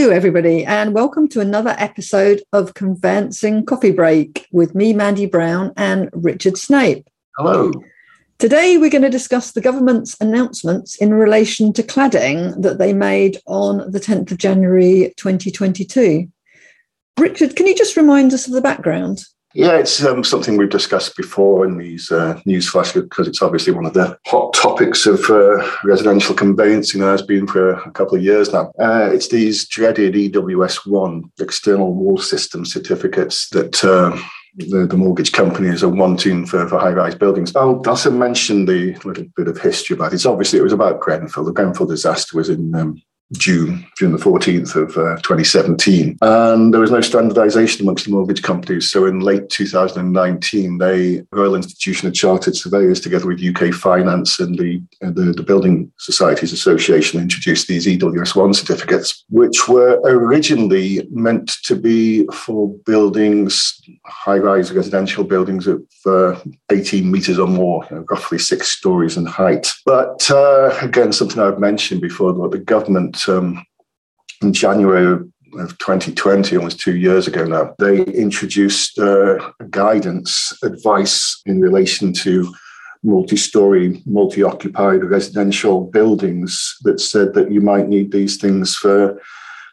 Hello, everybody, and welcome to another episode of Conveyancing Coffee Break with me, Mandy Brown, and Richard Snape. Hello. Today, we're going to discuss the government's announcements in relation to cladding that they made on the 10th of January 2022. Richard, can you just remind us of the background? Yeah, it's um, something we've discussed before in these uh, news flashes because it's obviously one of the hot topics of uh, residential conveyancing and has been for a couple of years now. Uh, it's these dreaded EWS1 external wall system certificates that uh, the, the, mortgage companies are wanting for, for high-rise buildings. I'll also mention the little bit of history about it. It's obviously it was about Grenfell. The Grenfell disaster was in um, June, June the 14th of uh, 2017. And there was no standardization amongst the mortgage companies. So in late 2019, they, Royal Institution of Chartered Surveyors, together with UK Finance and the, uh, the, the, Building Societies Association, introduced these EWS1 certificates, which were originally meant to be for buildings, high rise residential buildings of uh, 18 meters or more, you know, roughly six stories in height. But uh, again, something I've mentioned before, what the government um, in January of 2020, almost two years ago now, they introduced uh, guidance, advice in relation to multi-story, multi-occupied residential buildings that said that you might need these things for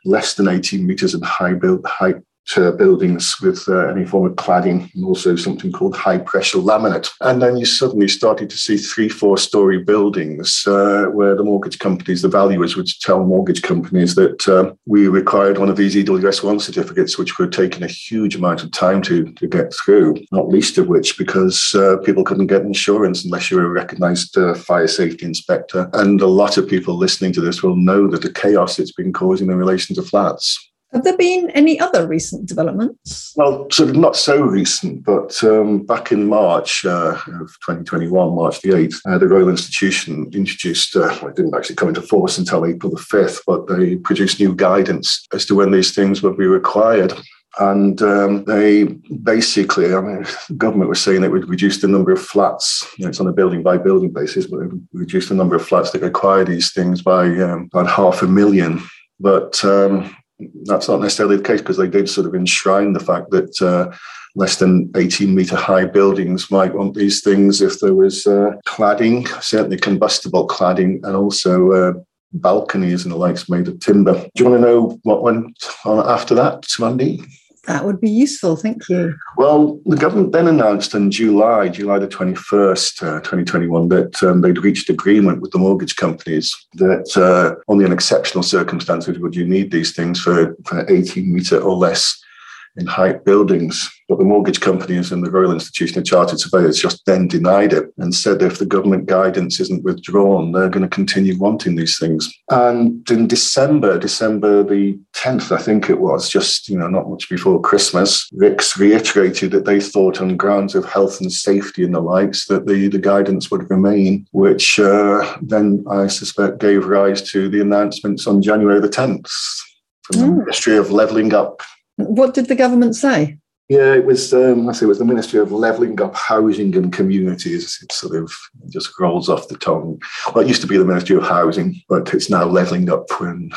less than 18 meters in high build height to buildings with uh, any form of cladding and also something called high pressure laminate. And then you suddenly started to see three, four story buildings uh, where the mortgage companies, the valuers would tell mortgage companies that uh, we required one of these EWS1 certificates, which were taking a huge amount of time to, to get through, not least of which because uh, people couldn't get insurance unless you were a recognized uh, fire safety inspector. And a lot of people listening to this will know that the chaos it's been causing in relation to flats. Have there been any other recent developments? Well, sort of not so recent, but um, back in March uh, of 2021, March the 8th, uh, the Royal Institution introduced, uh, well, it didn't actually come into force until April the 5th, but they produced new guidance as to when these things would be required. And um, they basically, I mean, the government was saying it would reduce the number of flats. You know, it's on a building by building basis, but it would reduce the number of flats that require these things by um, about half a million. But um, that's not necessarily the case because they did sort of enshrine the fact that uh, less than 18 meter high buildings might want these things if there was uh, cladding, certainly combustible cladding, and also uh, balconies and the likes made of timber. Do you want to know what went on after that, Mandy? That would be useful. Thank you. Well, the government then announced in July, July the 21st, uh, 2021, that um, they'd reached agreement with the mortgage companies that uh, only in exceptional circumstances would you need these things for, for 18 meter or less in height buildings. But the mortgage companies and the Royal Institution of Chartered Surveyors just then denied it and said if the government guidance isn't withdrawn, they're going to continue wanting these things. And in December, December the 10th, I think it was, just you know, not much before Christmas, RICS reiterated that they thought on grounds of health and safety and the likes that the, the guidance would remain, which uh, then I suspect gave rise to the announcements on January the 10th from the hmm. Ministry of Levelling Up what did the government say? Yeah, it was. Um, I say it was the Ministry of Levelling Up Housing and Communities. It sort of just rolls off the tongue. Well, it used to be the Ministry of Housing, but it's now levelling up when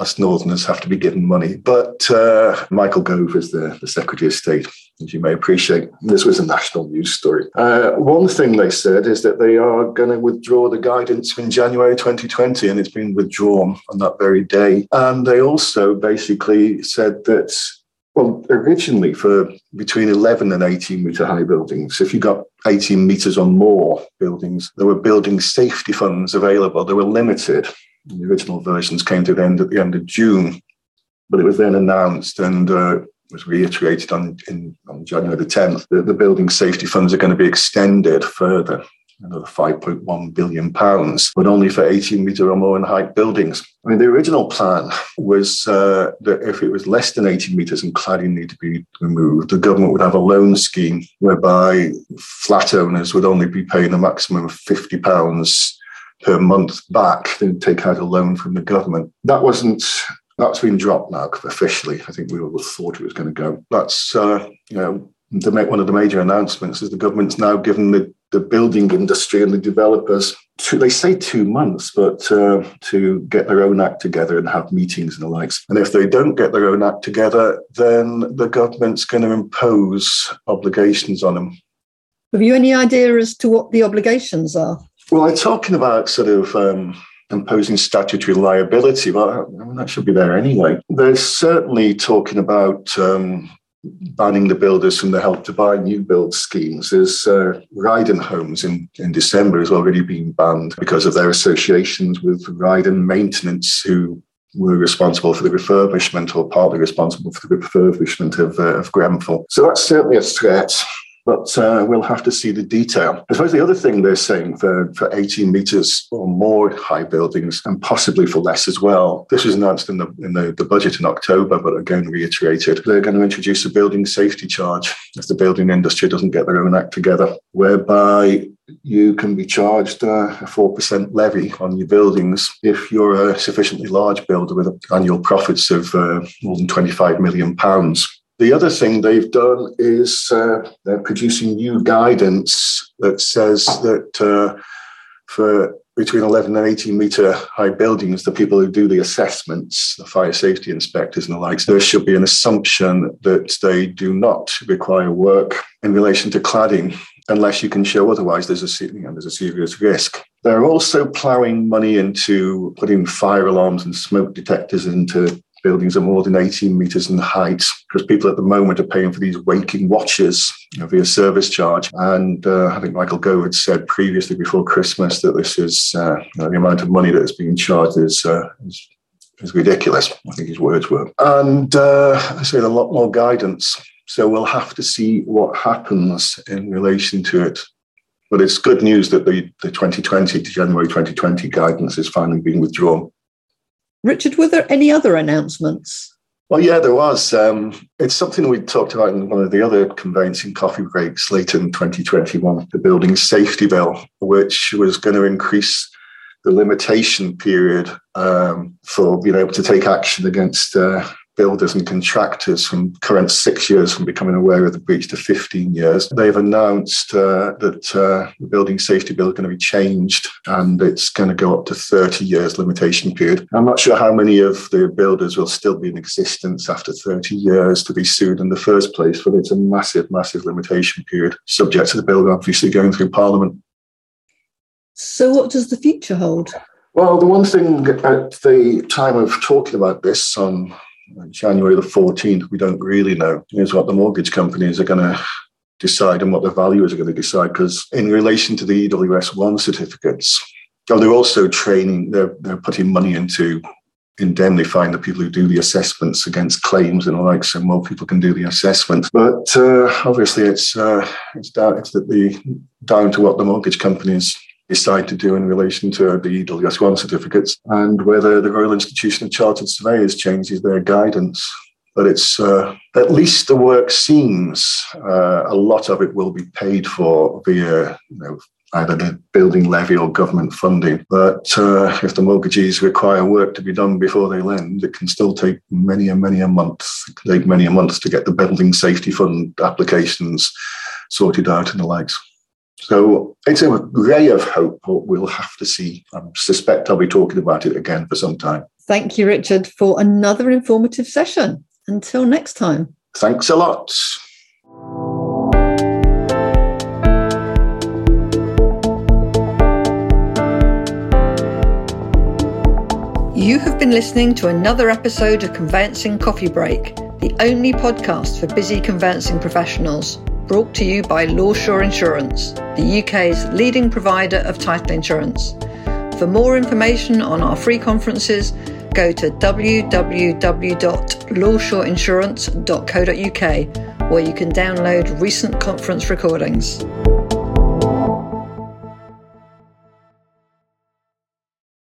us Northerners have to be given money. But uh, Michael Gove is the, the Secretary of State, as you may appreciate. This was a national news story. Uh, one thing they said is that they are going to withdraw the guidance in January 2020, and it's been withdrawn on that very day. And they also basically said that well, originally for between 11 and 18 metre high buildings, if you got 18 metres or more buildings, there were building safety funds available. They were limited. The original versions came to the end at the end of June, but it was then announced and uh, was reiterated on, in, on January the 10th that the building safety funds are going to be extended further another 5.1 billion pounds, but only for 18 metre or more in height buildings. I mean, the original plan was uh, that if it was less than 18 metres and cladding needed to be removed, the government would have a loan scheme whereby flat owners would only be paying a maximum of 50 pounds per month back to take out a loan from the government. That wasn't that's been dropped now officially. I think we all thought it was going to go. That's uh, you know make one of the major announcements is the government's now given the, the building industry and the developers two, they say two months, but uh, to get their own act together and have meetings and the likes. And if they don't get their own act together, then the government's going to impose obligations on them. Have you any idea as to what the obligations are? Well, they're talking about sort of um, imposing statutory liability. Well, I mean, that should be there anyway. They're certainly talking about um, banning the builders from the help to buy new build schemes. There's uh, Rydon Homes in, in December has already been banned because of their associations with Rydon Maintenance, who were responsible for the refurbishment or partly responsible for the refurbishment of, uh, of Grenfell. So that's certainly a threat but uh, we'll have to see the detail. I suppose the other thing they're saying for, for 18 metres or more high buildings and possibly for less as well, this was announced in the, in the, the budget in October, but again reiterated, they're going to introduce a building safety charge if the building industry doesn't get their own act together, whereby you can be charged uh, a 4% levy on your buildings if you're a sufficiently large builder with annual profits of uh, more than 25 million pounds. The other thing they've done is uh, they're producing new guidance that says that uh, for between 11 and 18 metre high buildings, the people who do the assessments, the fire safety inspectors and the likes, there should be an assumption that they do not require work in relation to cladding unless you can show otherwise there's a, you know, there's a serious risk. They're also ploughing money into putting fire alarms and smoke detectors into buildings are more than 18 meters in height because people at the moment are paying for these waking watches you know, via service charge. And uh, I think Michael Gove had said previously before Christmas that this is uh, you know, the amount of money that is being charged is, uh, is, is ridiculous. I think his words were. And uh, I said a lot more guidance. So we'll have to see what happens in relation to it. But it's good news that the, the 2020 to January 2020 guidance is finally being withdrawn. Richard, were there any other announcements? Well, yeah, there was. Um, it's something we talked about in one of the other conveyancing coffee breaks late in 2021, the Building Safety Bill, which was going to increase the limitation period um, for being able to take action against uh, builders and contractors from current six years from becoming aware of the breach to 15 years. They've announced uh, that uh, the building safety bill is going to be changed and it's going to go up to 30 years limitation period. I'm not sure how many of the builders will still be in existence after 30 years to be sued in the first place, but it's a massive, massive limitation period, subject to the bill obviously going through Parliament. So, what does the future hold? Well, the one thing at the time of talking about this on January the 14th, we don't really know is what the mortgage companies are going to decide and what the valuers are going to decide. Because in relation to the EWS one certificates, oh, they're also training, they're, they're putting money into indemnifying the people who do the assessments against claims and the like, so more people can do the assessment. But uh, obviously, it's uh, it's down it's the, down to what the mortgage companies decide to do in relation to the EWS1 certificates and whether the Royal Institution of Chartered Surveyors changes their guidance. But it's uh, at least the work seems uh, a lot of it will be paid for via you know, either the building levy or government funding. But uh, if the mortgagees require work to be done before they lend, it can still take many and many a month, take many a month to get the building safety fund applications sorted out and the likes. So it's a ray of hope, but we'll have to see. I suspect I'll be talking about it again for some time. Thank you, Richard, for another informative session. Until next time. Thanks a lot. You have been listening to another episode of Conveyancing Coffee Break, the only podcast for busy conveyancing professionals brought to you by Lawsure Insurance, the UK's leading provider of title insurance. For more information on our free conferences, go to www.lawsureinsurance.co.uk where you can download recent conference recordings.